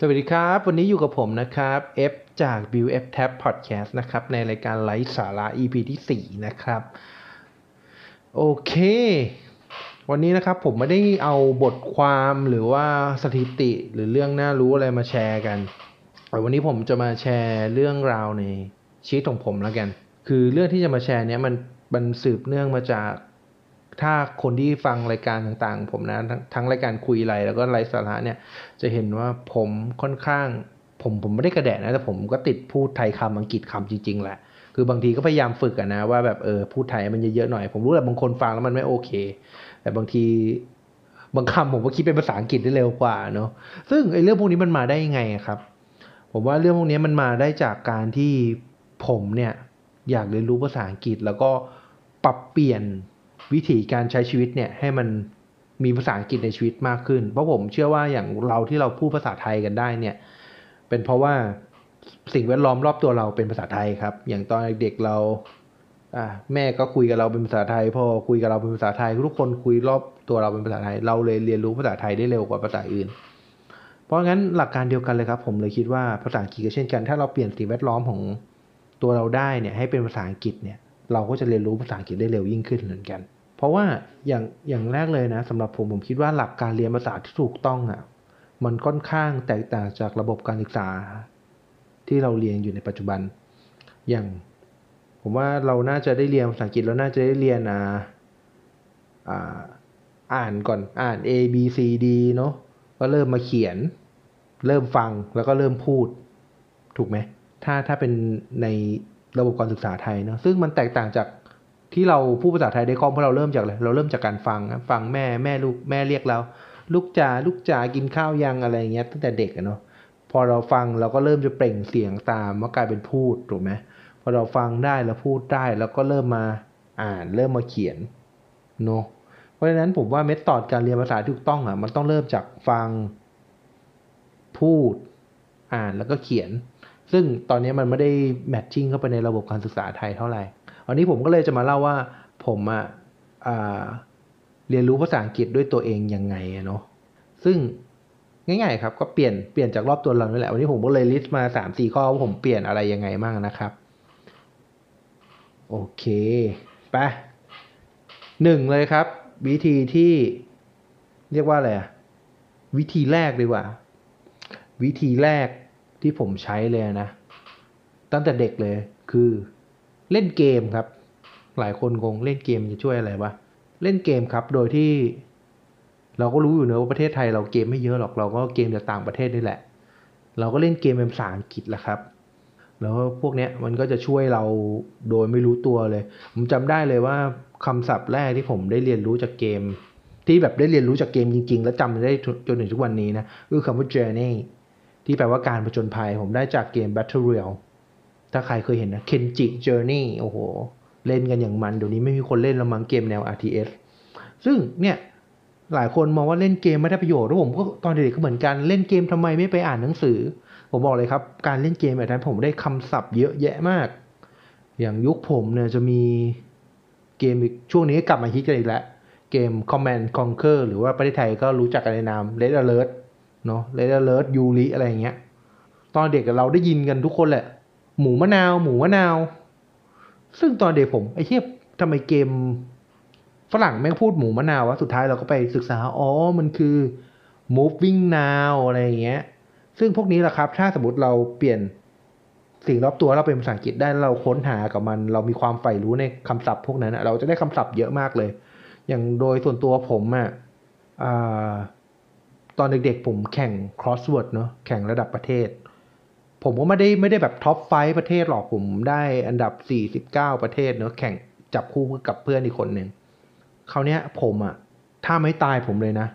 สวัสดีครับ วันนี้อยู่กับผมนะครับ F จาก Bill F Tab Podcast นะครับ ในรายการไลฟ์สาระ EP ที่ 4 นะครับ โอเค วันนี้นะครับผมไม่ได้เอาบทความหรือว่าสถิติหรือเรื่องน่ารู้อะไรมาแชร์กันแต่วันนี้ผมจะมาแชร์เรื่องราวในชีวิตของผมแล้วกัน คือเรื่องที่จะมาแชร์เนี้ยมันมันสืบเนื่องมาจาก ถ้าคนที่ฟังรายการต่างๆ ผมนะทั้งรายการคุยไรแล้วก็ไลฟ์สาระเนี่ย จะเห็นว่าผมค่อนข้าง ผมผมไม่ได้กระแดะนะแต่ผมก็ติดพูดไทยคำอังกฤษคำจริง ๆ แหละ คือบางทีก็พยายามฝึกอะนะว่าแบบเออพูดไทยมันเยอะๆหน่อย ผมรู้แหละบางคนฟังแล้วมันไม่โอเค แต่บางทีบางคำผมก็คิดเป็นภาษาอังกฤษได้เร็วกว่าเนาะซึ่งไอ้เรื่องพวกนี้มันมาได้ยังไงครับ ผมว่าเรื่องพวกนี้มันมาได้จากการที่ผมเนี่ยอยากเรียนรู้ภาษาอังกฤษแล้วก็ปรับเปลี่ยน วิธีการใช้ชีวิตเนี่ยให้มันมีภาษาอังกฤษในชีวิตมากขึ้น เพราะผมเชื่อว่าอย่างเราที่เราพูดภาษาไทยกันได้เนี่ย เป็นเพราะว่าสิ่งแวดล้อมรอบตัวเราเป็นภาษาไทยครับ อย่างตอนเด็กๆเราอ่าแม่ก็คุยกับเราเป็นภาษาไทยพ่อคุยกับเราเป็นภาษาไทย ทุกคนคุยรอบตัวเราเป็นภาษาไทย เราเลยเรียนรู้ภาษาไทยได้เร็วกว่าภาษาอื่น เพราะงั้นหลักการเดียวกันเลยครับ ผมเลยคิดว่าภาษาอังกฤษก็เช่นกัน ถ้าเราเปลี่ยนสิ่งแวดล้อมของตัวเราได้เนี่ยให้เป็นภาษาอังกฤษเนี่ย เราก็จะเรียนรู้ภาษาอังกฤษได้เร็วยิ่งขึ้นเหมือนกัน ราะว่าอย่างอย่างแรกเลยนะสำหรับผมผมคิดว่าหลักการเรียนภาษาที่ถูกต้องอะมันค่อนข้างแตกต่างจากระบบการศึกษา ที่เราเรียนอยู่ในปัจจุบัน อย่างผมว่าเราน่าจะได้เรียนภาษาอังกฤษเราน่าจะได้เรียนอ่าอ่าอ่านก่อนอ่าน A B C D เนาะก็เริ่มมาเขียน เริ่มฟังแล้วก็เริ่มพูด ถูกไหมถ้าถ้าเป็นในระบบการศึกษาไทยเนาะซึ่งมันแตกต่างจาก ที่เราพูดภาษาไทยได้คล่องเพราะเราเริ่มจากอะไรเราเริ่มจากการฟังฟังแม่แม่ลูกแม่เรียกเรา ลูกจ๋าลูกจ๋ากินข้าวยังอะไรเงี้ยตั้งแต่เด็กอะเนาะพอเราฟังเราก็เริ่มจะเปล่งเสียงตามว่ากลายเป็นพูดถูกไหมพอเราฟังได้แล้วพูดได้แล้วก็เริ่มมาอ่านเริ่มมาเขียนเนาะเพราะฉะนั้นผมว่าเมธอดการเรียนภาษาที่ถูกต้องอะมันต้องเริ่มจากฟังพูดอ่านแล้วก็เขียน ซึ่งตอนนี้มันไม่ได้แมทชิ่งเข้าไปในระบบการศึกษาไทยเท่าไหร่ วันนี้ผมก็เลยจะมาเล่าว่าผมอะอ่าเรียนรู้ภาษาอังกฤษด้วยตัวเองยังไงเนาะซึ่งง่ายๆครับก็เปลี่ยนเปลี่ยนจากรอบตัวเรานี่แหละวันนี้ผมก็เลยลิสต์มาสามสี่ข้อว่าผมเปลี่ยนอะไรยังไงบ้างนะครับ โอเคไปหนึ่งเลยครับ วิธีที่เรียกว่าอะไรอะวิธีแรกดีกว่า วิธีแรกที่ผมใช้เลยนะ ตั้งแต่เด็กเลยคือ เล่นเกมครับ หลายคนคงเล่นเกมจะช่วยอะไรวะเล่นเกมครับ โดยที่ เราก็รู้อยู่เนอะว่าประเทศไทยเราเกมไม่เยอะหรอกเราก็เกมจากต่างประเทศนี่แหละ เราก็เล่นเกมเป็นภาษาอังกฤษแหละครับ แล้วพวกเนี้ยมันก็จะช่วยเราโดยไม่รู้ตัวเลย ผมจำได้เลยว่าคำศัพท์แรกที่ผมได้เรียนรู้จากเกม ที่แบบได้เรียนรู้จากเกมจริง ๆ แล้วจำได้จนถึงทุกวันนี้นะคือคำว่า journey ที่แปลว่าการผจญภัยผมได้จากเกม Battle Royale ถ้าใครเคยเห็นนะ Kenji Journey โอ้โห เล่นกันอย่างมันเดี๋ยวนี้ไม่มีคนเล่นล้วมั้งเกมแนว RTS ซึ่งเนี่ยหลายคนมองว่าเล่นเกมไม่ได้ประโยชน์แล้วผมก็ตอนเด็กก็เหมือนกันเล่นเกมทำไมไม่ไปอ่านหนังสือ ผมบอกเลยครับ การเล่นเกมแบบนั้นผมได้คำศัพท์เยอะแยะมาก อย่างยุคผมเนี่ยจะมีเกมอีกช่วงนี้กลับมาฮิตกันอีกแล้ว เกม Command Conquer หรือว่าประเทศไทยก็รู้จักกันในนาม Red Alert เนาะ Red Alert ยูริอะไรอย่างเงี้ย ตอนเด็กเราได้ยินกันทุกคนแหละ หมูมะนาว หมูมะนาว ซึ่งตอนเด็กผมไอ้เทียบทำไมเกมฝรั่งแม่งพูดหมูมะนาววะสุดท้ายเราก็ไปศึกษา อ๋อ มันคือ moving now อะไรอย่างเงี้ย ซึ่งพวกนี้แหละครับ ถ้าสมมติเราเปลี่ยนสิ่งรอบตัวเราเป็นภาษาอังกฤษได้เราค้นหากับมัน เรามีความใฝ่รู้ในคำศัพท์พวกนั้นเราจะได้คำศัพท์เยอะมากเลย อย่างโดยส่วนตัวผมอะ่ะตอนเด็กๆผมแข่ง crossword เนาะแข่งระดับประเทศ ผมก็ไม่ได้ไม่ได้แบบ top five ประเทศหรอกผมได้อันดับ 49 ประเทศเนาะแข่งจับคู่กับเพื่อนอีกคนหนึ่งคราวเนี้ย ผมอะท่าไม้ตายผมเลยนะ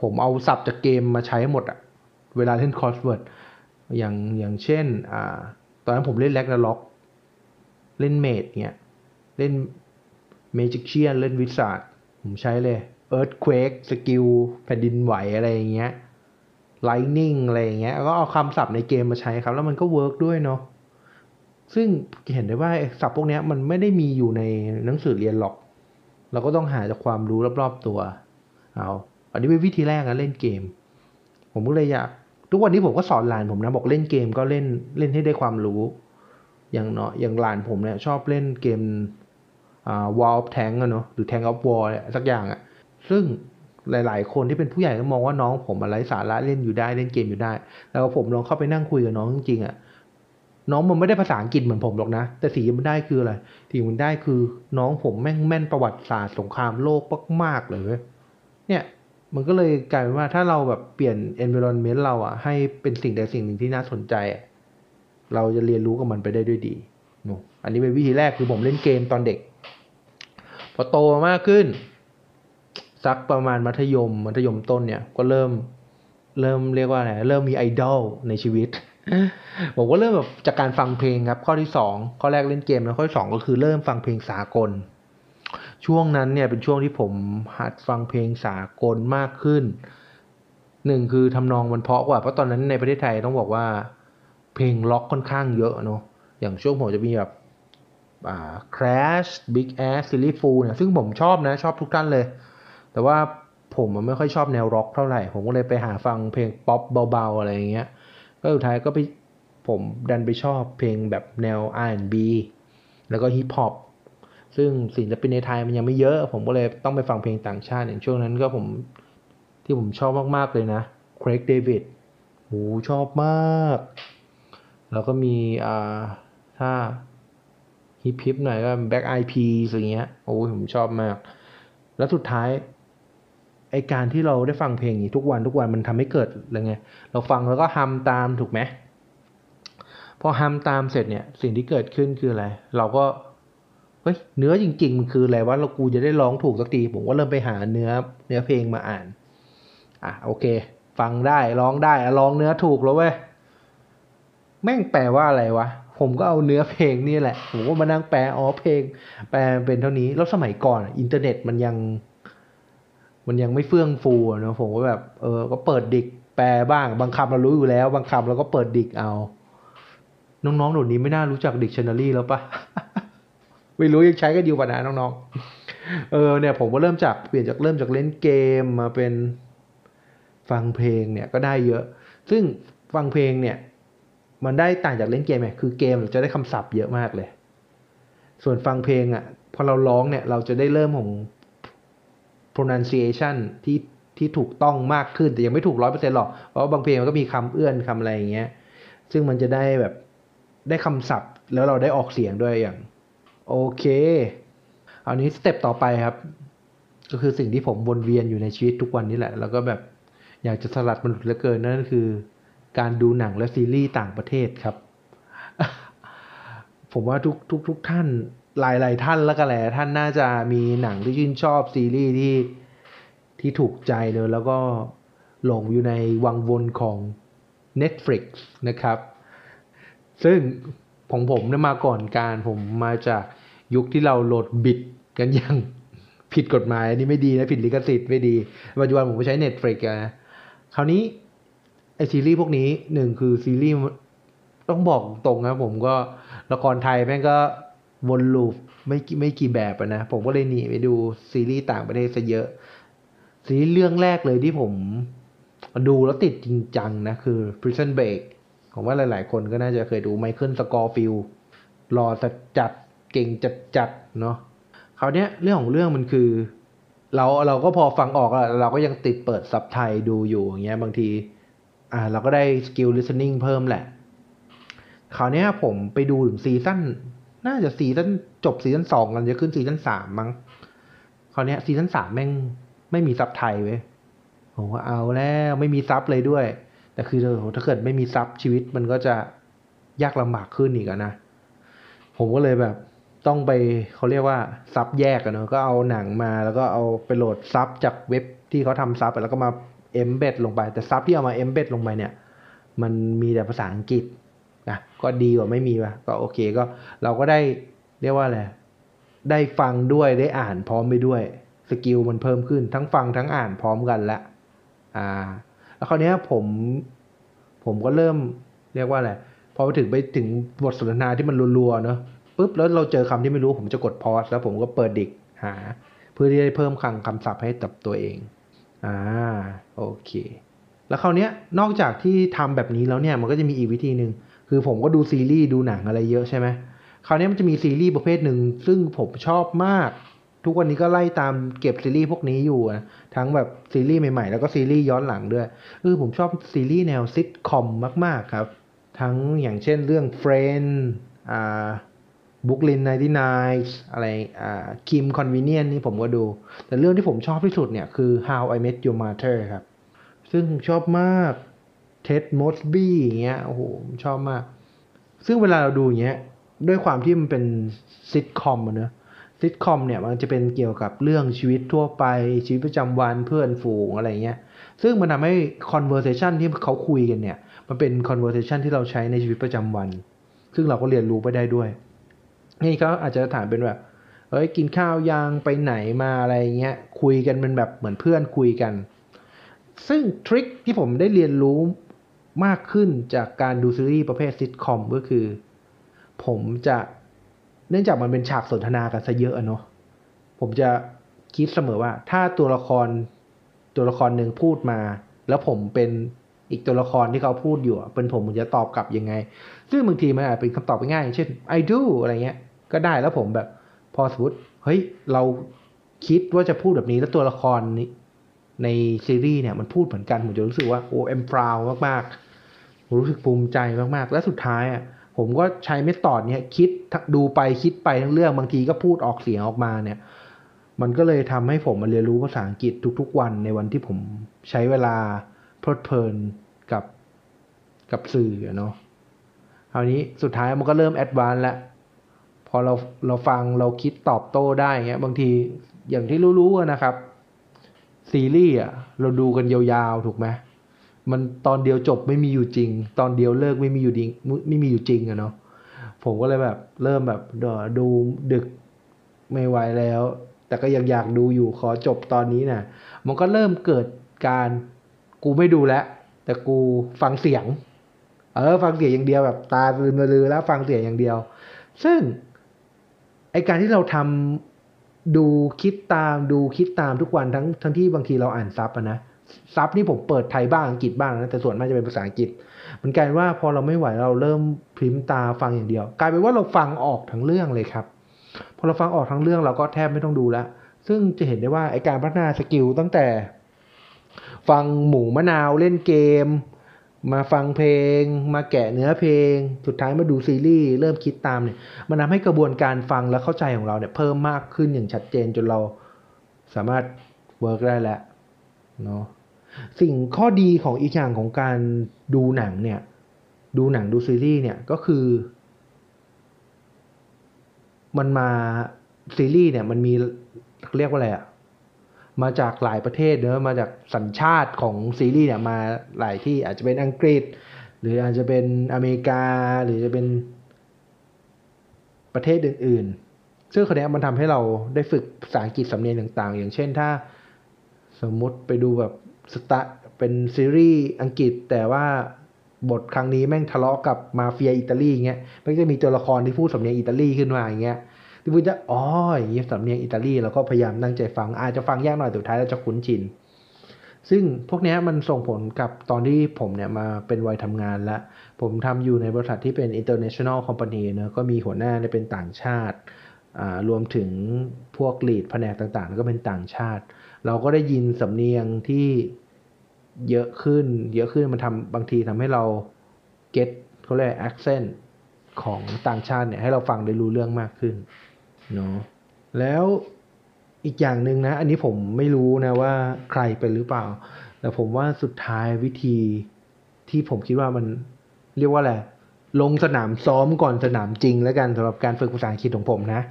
ผมเอาศัพท์จากเกมมาใช้หมดอะเวลาเล่น crossword อย่างอย่างเช่น อ่า ตอนนั้นผมเล่น Ragnarok เล่น mage เนี่ยเล่น magician เล่น wizard ผมใช้เลย Earthquake skill แผ่นดินไหวอะไรอย่างเงี้ย Lightning อะไรอย่างเงี้ยก็เอาคำศัพท์ในเกมมาใช้ครับ แล้วมันก็ work ด้วยเนาะซึ่งเห็นได้ว่าศัพท์พวกนี้มันไม่ได้มีอยู่ในหนังสือเรียนหรอก เราก็ต้องหาจากความรู้รอบๆตัว เอาอันนี้เป็นวิธีแรกนะเล่นเกม ผมก็เลยอยากทุกวันนี้ผมก็สอนหลานผมนะบอกเล่นเกมก็เล่นเล่นให้ได้ความรู้ อย่างเนาะอย่างหลานผมเนี่ยชอบเล่นเกมอ่า War of Tank อะเนาะหรือ Tank of War สักอย่างอะซึ่ง หลาย ๆ คนที่เป็นผู้ใหญ่ก็มองว่าน้องผมอะไรสาระเล่นอยู่ได้เล่นเกมอยู่ได้ แล้วผมลองเข้าไปนั่งคุยกับน้องจริงๆอะน้องมันไม่ได้ภาษาอังกฤษเหมือนผมหรอกนะ แต่สิ่งที่มันได้คืออะไรสิ่งที่มันได้คือน้องผมแม่งแม่นประวัติศาสตร์สงครามโลกมากๆเลย เนี่ยมันก็เลยกลายเป็นว่าถ้าเราแบบเปลี่ยน environment เราอะให้เป็นสิ่งใดสิ่งหนึ่งที่น่าสนใจ เราจะเรียนรู้กับมันไปได้ด้วยดีเนอะอันนี้เป็นวิธีแรกคือผมเล่นเกมตอนเด็ก พอโตมากขึ้น สักประมาณมัธยม มัธยมต้นเนี่ยก็เริ่มเริ่มเรียกว่าอะไรเริ่มมีไอดอลในชีวิตผมก็เริ่มแบบจากการฟังเพลงครับ ข้อที่สองข้อแรกเล่นเกมแล้วข้อที่สองก็คือเริ่มฟังเพลงสากล ช่วงนั้นเนี่ยเป็นช่วงที่ผมหัดฟังเพลงสากลมากขึ้นหนึ่งคือทำนองมันเพราะกว่าเพราะตอนนั้นในประเทศไทยต้องบอกว่า เพลงล็อกค่อนข้างเยอะเนาะอย่างช่วงผมจะมีแบบอ่า Crash Big Ass Silly Fool เนี่ยซึ่งผมชอบนะ ชอบทุกท่านเลย แต่ว่าผมมันไม่ค่อยชอบแนวร็อกเท่าไหร่ ผมก็เลยไปหาฟังเพลงป๊อปเบาๆอะไรอย่างเงี้ย ก็สุดท้ายก็ไปผมดันไปชอบเพลงแบบแนว R&B แล้วก็ฮิปฮอป ซึ่งศิลปินในไทยมันยังไม่เยอะ ผมก็เลยต้องไปฟังเพลงต่างชาติอย่างช่วงนั้นก็ผมที่ผมชอบมากๆเลยนะ Craig David โหชอบมาก แล้วก็มีอ่าถ้าฮิปฮิปหน่อยก็ Back IP อย่างเงี้ย โอ้ยผมชอบมาก แล้วสุดท้าย ไอการที่เราได้ฟังเพลงนี้ทุกวันทุกวันมันทำให้เกิดอะไรไง เราฟังแล้วก็ฮัมตามถูกไหมพอฮัมตามเสร็จเนี่ยสิ่งที่เกิดขึ้นคืออะไร เราก็เฮ้ยเนื้อจริง ๆ มันคืออะไรว่าเรากูจะได้ร้องถูกสักทีผมก็เริ่มไปหาเนื้อเนื้อเพลงมาอ่าน อะโอเค ฟังได้ร้องได้ร้องเนื้อถูกแล้วเว้ยแม่งแปลว่าอะไรวะผมก็เอาเนื้อเพลงนี่แหละผมก็มานั่งแปลอ๋อเพลง แปลเป็นเท่านี้แล้วสมัยก่อนอินเทอร์เน็ตมันยัง มันยังไม่เฟื่องฟูนะผมก็แบบเออก็เปิด dict แปลบ้าง บางคำเรารู้อยู่แล้ว บางคำเราก็เปิด dict เอา น้องๆเดี๋ยวนี้ไม่น่ารู้จักดิกชันนารีแล้วปะไม่รู้ยังใช้กันอยู่ปะนะน้องๆ เออเนี่ยผมก็เริ่มจากเปลี่ยนจากเริ่มจากเล่นเกมมาเป็นฟังเพลงเนี่ยก็ได้เยอะ ซึ่งฟังเพลงเนี่ย มันได้ต่างจากเล่นเกมไงคือเกมเราจะได้คำศัพท์เยอะมากเลย ส่วนฟังเพลงอะพอเราร้องเนี่ยเราจะได้เริ่มของ pronunciation ที่ที่ถูกต้องมากขึ้นแต่ยังไม่ถูกร้อยเปอร์เซ็นต์หรอก เพราะบางเพลงมันก็มีคำเอื้อนคำอะไรอย่างเงี้ย ซึ่งมันจะได้แบบได้คำศัพท์ แล้วเราได้ออกเสียงด้วยอย่าง โอเค เอานี้สเต็ปต่อไปครับ ก็คือสิ่งที่ผมวนเวียนอยู่ในชีวิตทุกวันนี้แหละ แล้วก็แบบอยากจะสลัดมันหลุดเหลือเกินนั่นคือ การดูหนังและซีรีส์ต่างประเทศครับ ผมว่าทุกทุกทุกท่าน หลายหลายท่านแล้วก็แหละท่านน่าจะมีหนังที่ชื่นชอบซีรีส์ที่ที่ถูกใจเนอะแล้วก็หลงอยู่ในวังวนของ Netflix นะครับ ซึ่งของผมเนี่ยมาก่อนการผมมาจากยุคที่เราโหลดบิตกันอย่างผิดกฎหมายอันนี้ไม่ดีนะผิดลิขสิทธิ์ไม่ดี ปัจจุบันผมก็ใช้ Netflix นะคราวนี้ไอซีรีส์พวกนี้หนึ่งคือซีรีส์ต้องบอกตรงนะผมก็ละครไทยแม่งก็ วน loop ไม่ไม่กี่แบบอะนะ ผมก็เลยหนีไปดูซีรีส์ต่างประเทศซะเยอะ ซีรีส์เรื่องแรกเลยที่ผมดูแล้วติดจริงจังนะ คือ Prison Break ผมว่าหลาย ๆ คนก็น่าจะเคยดู Michael Scofieldหล่อจัดจัดเก่งจัดจัดเนาะคราวเนี้ยเรื่องของเรื่องมันคือ เราเราก็พอฟังออกแล้วเราก็ยังติดเปิด sub ไทยดูอยู่อย่างเงี้ยบางทีอ่าเราก็ได้ skill listening เพิ่มแหละ คราวเนี้ยผมไปดูถึง season น่าจะ season จบ season สองกันจะขึ้น season สามมั้งคราวนี้ season สามแม่งไม่มี sub ไทยเว้ยผมว่าเอาแล้วไม่มี sub เลยด้วย แต่คือโหถ้าเกิดไม่มี sub ชีวิตมันก็จะยากลำบากขึ้นอีกอะนะ ผมก็เลยแบบต้องไปเขาเรียกว่า sub แยกกันเนอะก็เอาหนังมาแล้วก็เอาไปโหลด sub จากเว็บที่เขาทำ sub แล้วก็มา embed ลงไป แต่ sub ที่เอามา embed ลงไปเนี่ย มันมีแต่ภาษาอังกฤษ นะก็ดีกว่าไม่มีว่ะก็โอเคก็เราก็ได้เรียกว่าอะไรได้ฟังด้วยได้อ่านพร้อมไปด้วย skill มันเพิ่มขึ้นทั้งฟังทั้งอ่านพร้อมกันละอ่า แล้วคราวนี้ผมผมก็เริ่มเรียกว่าอะไรพอไปถึงไปถึงบทสนทนาที่มันรัวๆเนอะปุ๊บแล้วเราเจอคำที่ไม่รู้ผมจะกดพอสแล้วผมก็เปิดดิกหา เพื่อที่จะเพิ่มคลังคำศัพท์ให้กับตัวเองอ่าโอเค แล้วคราวนี้นอกจากที่ทำแบบนี้แล้วเนี่ยมันก็จะมีอีกวิธีหนึ่ง คือผมก็ดูซีรีส์ดูหนังอะไรเยอะใช่ไหมคราวนี้มันจะมีซีรีส์ประเภทหนึ่งซึ่งผมชอบมาก ทุกวันนี้ก็ไล่ตามเก็บซีรีส์พวกนี้อยู่อะทั้งแบบซีรีส์ใหม่ๆ แล้วก็ซีรีส์ย้อนหลังด้วยเออผมชอบซีรีส์แนวซิทคอมมากๆครับ ทั้งอย่างเช่นเรื่อง Friend อ่า Brooklyn 99อะไรอ่า Kim Convenient นี่ผมก็ดู แต่เรื่องที่ผมชอบที่สุดเนี่ยคือ How I Met Your Mother ครับ ซึ่งผมชอบมาก Ted Mosby อย่างเงี้ยโอ้โหชอบมาก ซึ่งเวลาเราดูอย่างเงี้ยด้วยความที่มันเป็นซิทคอมเนอะซิทคอมเนี่ยมันจะเป็นเกี่ยวกับเรื่องชีวิตทั่วไปชีวิตประจำวันเพื่อนฝูงอะไรเงี้ยซึ่งมันทำให้ conversation ที่เขาคุยกันเนี่ย มันเป็น conversation ที่เราใช้ในชีวิตประจำวัน ซึ่งเราก็เรียนรู้ไปได้ด้วยนี่เขาอาจจะถามเป็นแบบเอ้ยกินข้าวยังไปไหนมาอะไรเงี้ยคุยกันเป็นแบบเหมือนเพื่อนคุยกัน ซึ่งทริคที่ผมได้เรียนรู้ มากขึ้นจากการดูซีรีส์ประเภทซิทคอมก็คือ ผมจะเนื่องจากมันเป็นฉากสนทนากันซะเยอะอะเนาะผมจะคิดเสมอว่า ถ้าตัวละครตัวละครหนึ่งพูดมา แล้วผมเป็นอีกตัวละครที่เขาพูดอยู่เป็นผมผมจะตอบกลับยังไง ซึ่งบางทีมันอาจเป็นคำตอบง่ายเช่น I do อะไรเงี้ย ก็ได้แล้วผมแบบ พอสมมติเฮ้ยเราคิดว่าจะพูดแบบนี้แล้วตัวละครนี้ในซีรีส์เนี่ยมันพูดเหมือนกัน ผมจะรู้สึกว่าโอ้ I'm proud มากๆ รู้สึกภูมิใจมากๆ และสุดท้ายอะผมก็ใช้ method เนี่ยคิดดูไปคิดไปทั้งเรื่องบางทีก็พูดออกเสียงออกมาเนี่ย มันก็เลยทำให้ผมมาเรียนรู้ภาษาอังกฤษทุก ๆ วันในวันที่ผมใช้เวลาเพลิดเพลินกับกับสื่อเนาะคราวนี้สุดท้ายมันก็เริ่ม advance แล้วพอเราเราฟังเราคิดตอบโต้ได้เงี้ย บางทีอย่างที่รู้ๆนะครับ ซีรีส์อะเราดูกันยาวๆ ถูกไหม มันตอนเดียวจบไม่มีอยู่จริง ตอนเดียวเลิกไม่มีอยู่จริงไม่มีอยู่จริงอะเนาะผมก็เลยแบบ เริ่มแบบดูดึกไม่ไหวแล้ว แต่ก็ยังอยากดูอยู่ขอจบตอนนี้นะมันก็เริ่มเกิดการกูไม่ดูแล้วแต่กูฟังเสียง เออ ฟังเสียงอย่างเดียวแบบตาลืมลือแล้วฟังเสียงอย่างเดียว ซึ่งไอการที่เราทำดูคิดตามดูคิดตามทุกวันทั้งทั้งที่บางทีเราอ่าน sub อะนะ sub นี่ผมเปิดไทยบ้างอังกฤษบ้างนะแต่ส่วนมากจะเป็นภาษาอังกฤษ มันกลายเป็นว่าพอเราไม่ไหวเราเริ่มพริ้มตาฟังอย่างเดียว กลายเป็นว่าเราฟังออกทั้งเรื่องเลยครับ พอเราฟังออกทั้งเรื่องเราก็แทบไม่ต้องดูแล้วซึ่งจะเห็นได้ว่าไอการพัฒนา skill ตั้งแต่ ฟังหมูมะนาวเล่นเกม มาฟังเพลง มาแกะเนื้อเพลง สุดท้ายมาดูซีรีส์เริ่มคิดตามเนี่ยมันทำให้กระบวนการฟังและเข้าใจของเราเนี่ยเพิ่มมากขึ้นอย่างชัดเจนจนเราสามารถเวิร์กได้แล้วเนาะ สิ่งข้อดีของอีกอย่างของการดูหนังเนี่ย ดูหนังดูซีรีส์เนี่ยก็คือ มันมาซีรีส์เนี่ยมันมีเรียกว่าอะไรอะมาจากหลายประเทศเนอะมาจากสัญชาติของซีรีส์เนี่ยมาหลายที่อาจจะเป็นอังกฤษ หรืออาจจะเป็นอเมริกา หรือจะเป็นประเทศอื่น ๆ ซึ่งคนนี้มันทำให้เราได้ฝึกภาษาอังกฤษสำเนียงต่าง ๆ อย่างเช่นถ้าสมมุติไปดูแบบ สตาเป็นซีรีส์อังกฤษแต่ว่าบทครั้งนี้แม่งทะเลาะกับมาเฟียอิตาลีเงี้ยมันก็จะมีตัวละครที่พูดสำเนียงอิตาลีขึ้นมาอย่างเงี้ยที่พูดจะอ๋ออย่างนี้สำเนียงอิตาลีเราก็พยายามตั้งใจฟังอาจจะฟังยากหน่อยแต่สุดท้ายเราจะคุ้นชิน ซึ่งพวกนี้มันส่งผลกับตอนที่ผมเนี่ยมาเป็นวัยทำงานแล้วผมทำอยู่ในบริษัทที่เป็น international company เนอะก็มีหัวหน้าเนี่ยเป็นต่างชาติรวมถึงพวกลีดแผนกต่างๆ ก็เป็นต่างชาติ เราก็ได้ยินสำเนียงที่เยอะขึ้น เยอะขึ้นมันทำบางทีทำให้เรา get เขาเรียก accent ของต่างชาติเนี่ยให้เราฟังได้รู้เรื่องมากขึ้นเนาะแล้วอีกอย่างหนึ่งนะ อันนี้ผมไม่รู้นะว่าใครเป็นหรือเปล่า แต่ผมว่าสุดท้ายวิธีที่ผมคิดว่ามันเรียกว่าอะไรลงสนามซ้อมก่อนสนามจริงแล้วกันสำหรับการฝึกภาษาอังกฤษของผมนะ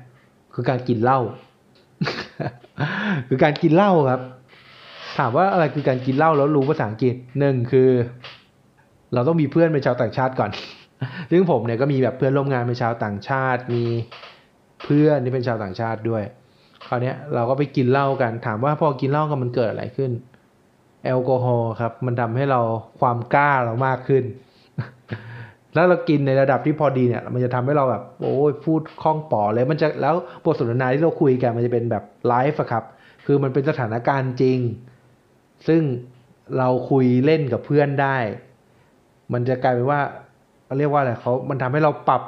คือการกินเหล้า คือการกินเหล้าครับ ถามว่าอะไรคือการกินเหล้าแล้วรู้ภาษาอังกฤษหนึ่งคือ เราต้องมีเพื่อนเป็นชาวต่างชาติก่อน ซึ่งผมเนี่ยก็มีแบบเพื่อนร่วมงานเป็นชาวต่างชาติ มีเพื่อนที่เป็นชาวต่างชาติด้วย คราวนี้เราก็ไปกินเหล้ากัน ถามว่าพอกินเหล้ากันมันเกิดอะไรขึ้น แอลกอฮอล์ครับ มันทำให้เราความกล้าเรามากขึ้น แล้วเรากินในระดับที่พอดีเนี่ย มันจะทำให้เราแบบโอ้ยพูดคล่องปอเลยมันจะแล้วบทสนทนาที่เราคุยกันมันจะเป็นแบบไลฟ์ครับ คือมันเป็นสถานการณ์จริง ซึ่งเราคุยเล่นกับเพื่อนได้ มันจะกลายเป็นว่าเรียกว่าอะไรเขามันทำให้เราปรับ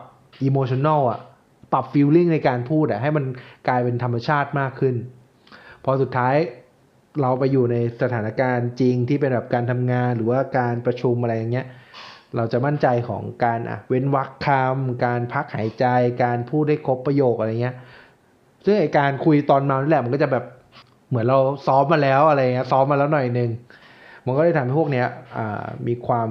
อิโมชัน a ลอะปรับฟีลลิ่งในการพูดอะให้มันกลายเป็นธรรมชาติมากขึ้น พอสุดท้ายเราไปอยู่ในสถานการณ์จริงที่เป็นแบบการทำงานหรือว่าการประชุมอะไรอย่างเงี้ย เราจะมั่นใจของการอะเว้นวรรคคำการพักหายใจ การพูดได้ครบประโยคอะไรเงี้ยซึ่งไอการคุยตอนเมานี่แหละมันก็จะแบบเหมือนเราซ้อมมาแล้วอะไรเงี้ยซ้อมมาแล้วหน่อยหนึ่งมันก็ได้ทำให้พวกเนี้ยมีความ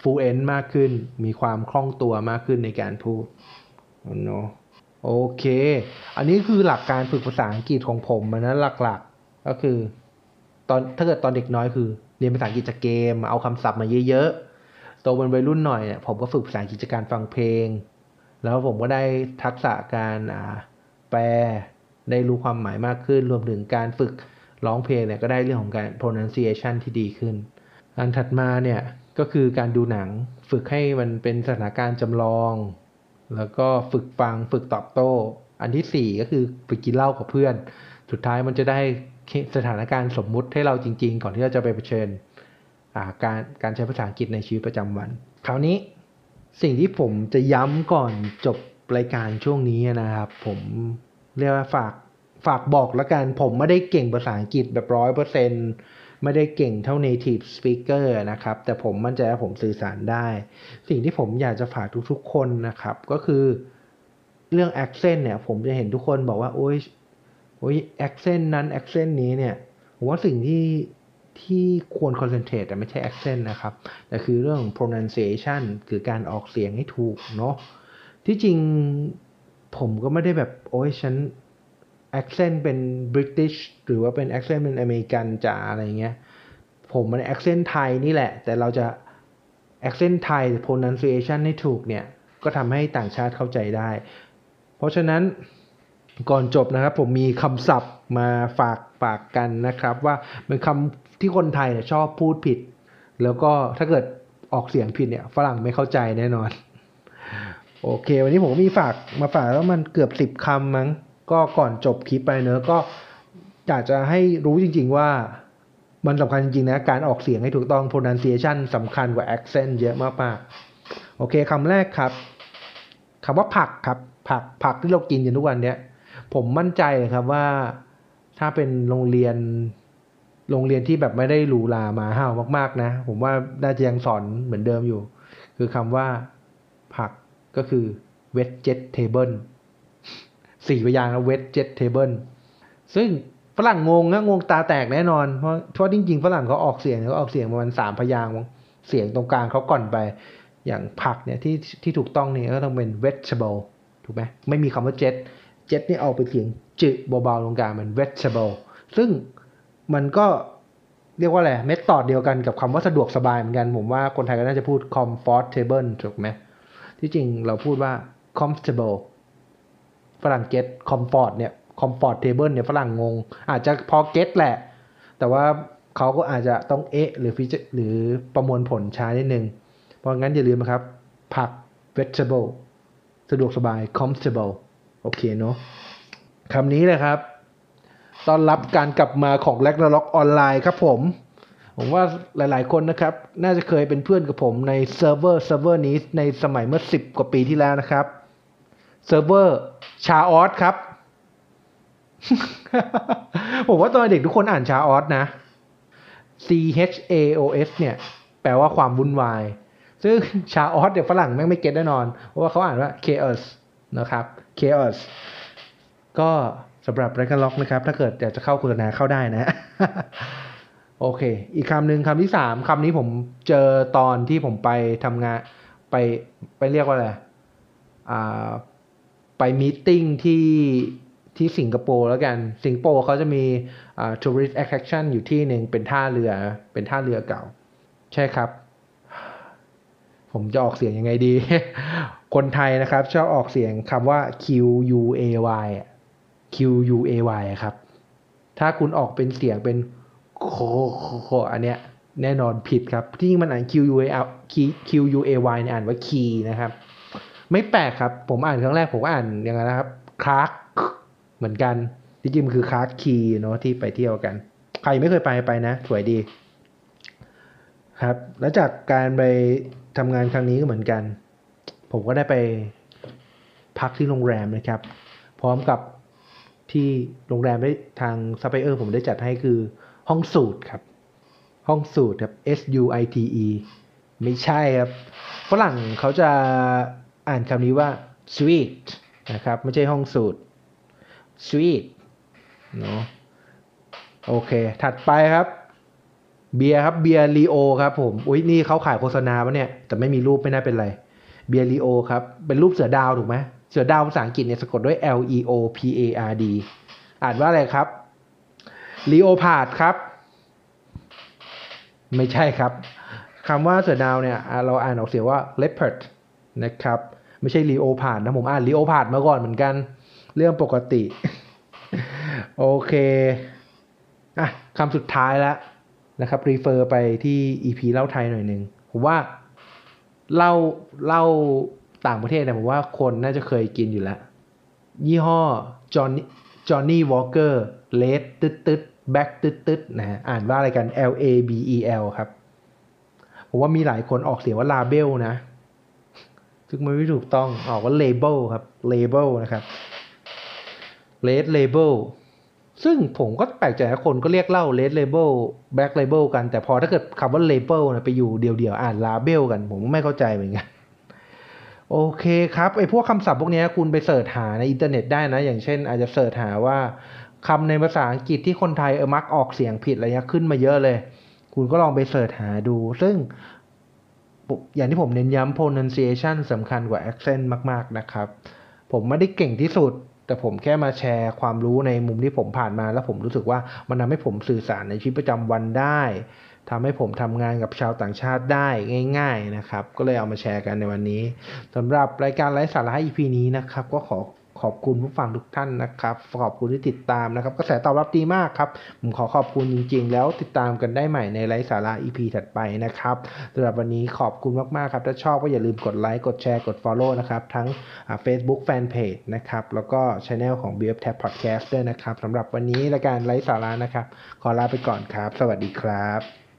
ฟูเอนมากขึ้น มีความคล่องตัวมากขึ้นในการพูดเนาะโอเค อันนี้คือหลักการฝึกภาษาอังกฤษของผมนะหลักๆ ก็คือ ตอนถ้าเกิดตอนเด็กน้อยคือ เรียนภาษาอังกฤษจากเกม เอาคำศัพท์มาเยอะๆ โตเป็นวัยรุ่นหน่อยเนี่ยผมก็ฝึกภาษาอังกฤษจากการฟังเพลง แล้วผมก็ได้ทักษะการแปลได้รู้ความหมายมากขึ้น รวมถึงการฝึกร้องเพลงเนี่ยก็ได้เรื่องของการ pronunciation ที่ดีขึ้น อันถัดมาเนี่ยก็คือการดูหนังฝึกให้มันเป็นสถานการณ์จำลอง แล้วก็ฝึกฟังฝึกตอบโต้ อันที่ 4 ก็คือฝึกกินเหล้ากับเพื่อน สุดท้ายมันจะได้สถานการณ์สมมุติให้เราจริง ๆ ก่อนที่เราจะไปเผชิญ การการใช้ภาษาอังกฤษในชีวิตประจำวัน คราวนี้สิ่งที่ผมจะย้ำก่อนจบรายการช่วงนี้นะครับ ผมเรียกว่าฝากฝากบอกแล้วกัน ผมไม่ได้เก่งภาษาอังกฤษแบบร้อยเปอร์เซ็นไม่ได้เก่งเท่า native speaker นะครับ แต่ผมมั่นใจว่าผมสื่อสารได้ สิ่งที่ผมอยากจะฝากทุกๆคนนะครับ ก็คือเรื่อง accent เนี่ย ผมจะเห็นทุกคนบอกว่า โอ้ยโอ้ย accent นั้น accent นี้เนี่ย ผมว่าสิ่งที่ ที่ควร concentrate แต่ไม่ใช่ accent นะครับ แต่คือเรื่อง pronunciation คือการออกเสียงให้ถูกเนาะที่จริงผมก็ไม่ได้แบบ โอ้ยฉัน accent เป็น British หรือว่าเป็น accent เป็นอเมริกันจ๋าอะไรเงี้ย ผมมัน accent ไทยนี่แหละ แต่เราจะ accent ไทย pronunciation ให้ถูกเนี่ย ก็ทำให้ต่างชาติเข้าใจได้ เพราะฉะนั้นก่อนจบนะครับ ผมมีคำศัพท์มาฝาก ฝากกันนะครับ ว่าเป็นคำที่คนไทยเนี่ยชอบพูดผิด แล้วก็ถ้าเกิดออกเสียงผิดเนี่ยฝรั่งไม่เข้าใจแน่นอน โอเค วันนี้ผมมีฝากมาฝากแล้วมันเกือบสิบคำมั้งก็ก่อนจบคลิปไปเนอะก็อยากจะให้รู้จริง ๆว่ามันสำคัญจริงๆนะการออกเสียงให้ถูกต้อง pronunciation สำคัญกว่า accent เยอะมากๆโอเคคำแรกครับคำว่าผักครับผักผักที่เรากินอยู่ทุกวันเนี้ยผมมั่นใจเลยครับว่า ถ้าเป็นโรงเรียน โรงเรียนที่แบบไม่ได้หรูหราหมาเห่ามาก ๆ นะ ผมว่าน่าจะยังสอนเหมือนเดิมอยู่ คือคำว่าผักก็คือ vegetable สี่พยางค์ vegetable ซึ่งฝรั่งงงนะงงตาแตกแน่นอน เพราะเพราะจริง ๆ ฝรั่งเขาออกเสียงเขาออกเสียงประมาณสามพยางค์เสียงตรงกลางเขากร่อนไป อย่างผักเนี่ยที่ที่ถูกต้องนี่ก็ต้องเป็น vegetable ถูกไหมไม่มีคำว่า jet jet นี่เอาไปเสียงจืดเบาๆตรงกลางมัน vegetable ซึ่งมันก็เรียกว่าอะไร method เดียวกันกับคำว่าสะดวกสบายเหมือนกัน ผมว่าคนไทยก็น่าจะพูด comfortable ถูกไหมที่จริงเราพูดว่า comfortable ฝรั่ง get comfort เนี่ย comfortable เนี่ยฝรั่งงง อาจจะพอ get แหละ แต่ว่าเขาก็อาจจะต้องเอ๊ะหรือ freeze หรือประมวลผลช้านิดนึง เพราะงั้นอย่าลืมนะครับ ผัก vegetable สะดวกสบาย comfortable โอเคเนาะคำนี้เลยครับต้อนรับการกลับมาของ r a g n a r o k ออนไลน์ครับผม ผมว่าหลายๆคนนะครับ น่าจะเคยเป็นเพื่อนกับผมในเซิร์ฟเวอร์เซิร์ฟเวอร์นี้ในสมัยเมื่อ 10 กว่าปีที่แล้วนะครับเซิร์ฟเวอร์ Chaos ครับ ผมว่าตอนเด็กทุกคนอ่านชาออสนะ C H A O S เนี่ย แปลว่าความวุ่นวาย ซึ่งชาออสเดี๋ยวฝรั่งแม่งไม่เก็ตแน่นอน เพราะว่าเขาอ่านว่า chaos นะครับ chaos ก็สำหรับไรกันล็อกนะครับ ถ้าเกิดอยากจะเข้าโฆษณาเข้าได้นะ โอเค อีกคำหนึ่งคำที่สามคำนี้ผมเจอตอนที่ผมไปทำงานไปไปเรียกว่าอะไรอ่าไปมีติ้งที่ที่สิงคโปร์แล้วกัน สิงคโปร์เขาจะมีอ่า tourist attraction อยู่ที่หนึ่งเป็นท่าเรือเป็นท่าเรือเก่า ใช่ครับ ผมจะออกเสียงยังไงดี คนไทยนะครับ ชอบออกเสียงคำว่า Q U A Y Q U A Y ครับ ถ้าคุณออกเป็นเสียงเป็นโคโคอันเนี้ยแน่นอนผิดครับ ที่มันอ่าน Q U A Q U A Y เนี่ยอ่านว่า key นะครับ ไม่แปลกครับ ผมอ่านครั้งแรกผมก็อ่านอย่างนั้นนะครับ Clarke เหมือนกันที่จริงมันคือ Clarke Quay เนาะที่ไปเที่ยวกัน ใครไม่เคยไปไปนะ สวยดี ครับ แล้วจากการไปทำงานครั้งนี้ก็เหมือนกัน ผมก็ได้ไปพักที่โรงแรมนะครับ พร้อมกับที่โรงแรมได้ทางซัพพลายเออร์ผมได้จัดให้คือห้องสูตรครับ ห้องสูตรครับ S U I T E ไม่ใช่ครับฝรั่งเขาจะอ่านคำนี้ว่า sweet นะครับ ไม่ใช่ห้องสูตร sweet เนาะโอเค ถัดไปครับ เบียร์ครับเบียร์ลีโอครับผมอุ้ยนี่เขาขายโฆษณาปะเนี่ยแต่ไม่มีรูปไม่น่าเป็นไร เบียร์ลีโอครับเป็นรูปเสือดาวถูกไหมเสือดาวภาษาอังกฤษเนี่ยสะกดด้วย L E O P A R D อ่านว่าอะไรครับลีโอพาดครับ ไม่ใช่ครับคำว่าเสือดาวเนี่ยเราอ่านออกเสียงว่า leopard นะครับ ไม่ใช่ลีโอพาดนะผมอ่านลีโอพาดมาก่อนเหมือนกัน เรื่องปกติ โอเคอะคำสุดท้ายแล้ว นะครับรีเฟอร์ไปที่ EP เล่าไทยหน่อยหนึ่งผมว่าเล่าเล่าต่างประเทศเนี่ยผมว่าคนน่าจะเคยกินอยู่แล้ว ยี่ห้อจอห์น Johnnie Walker Red ตึ๊ดตึ๊ด Black ตึ๊ดตึ๊ดนะฮะอ่านว่าอะไรกัน L A B E L ครับ ผมว่ามีหลายคนออกเสียงว่าลาเบลนะซึ่งมันไม่ถูกต้องออกว่า label ครับ label นะครับ Red Label ซึ่งผมก็แปลกใจคนก็เรียกเหล้า Red Label Black Label กัน แต่พอถ้าเกิดคำว่า label นะไปอยู่เดียวๆ อ่านลาเบลกัน ผมไม่เข้าใจเหมือนกัน โอเคครับไอพวกคำศัพท์พวกนี้คุณไป search หาในอินเทอร์เน็ตได้นะ อย่างเช่น อาจจะ search หาว่าคำในภาษาอังกฤษที่คนไทยเออมักออกเสียงผิดอะไรเงี้ยขึ้นมาเยอะเลย คุณก็ลองไป search หาดู ซึ่งอย่างที่ผมเน้นย้ำ pronunciation สำคัญกว่า accent มาก ๆ นะครับ ผมไม่ได้เก่งที่สุด แต่ผมแค่มาแชร์ความรู้ในมุมที่ผมผ่านมา แล้วผมรู้สึกว่ามันทำให้ผมสื่อสารในชีวิตประจำวันได้ทำให้ผมทำงานกับชาวต่างชาติได้ง่าย ๆนะครับ ก็เลยเอามาแชร์กันในวันนี้สำหรับรายการไร้สาระ EP นี้นะครับ ก็ขอ ขอบคุณผู้ฟังทุกท่านนะครับ ขอบคุณที่ติดตามนะครับ กระแสตอบรับดีมากครับ ผมขอขอบคุณจริง ๆ แล้วติดตามกันได้ใหม่ในไร้สาระ EP ถัดไปนะครับสำหรับวันนี้ขอบคุณมากๆครับ ถ้าชอบก็อย่าลืมกดไลค์กดแชร์กด Follow นะครับ ทั้ง Facebook Fanpage นะครับ แล้วก็ช anel ของ BF Tab Podcast ด้วยนะครับสำหรับวันนี้รายการไร้สาระนะครับ ขอลาไปก่อนครับ สวัสดีครับ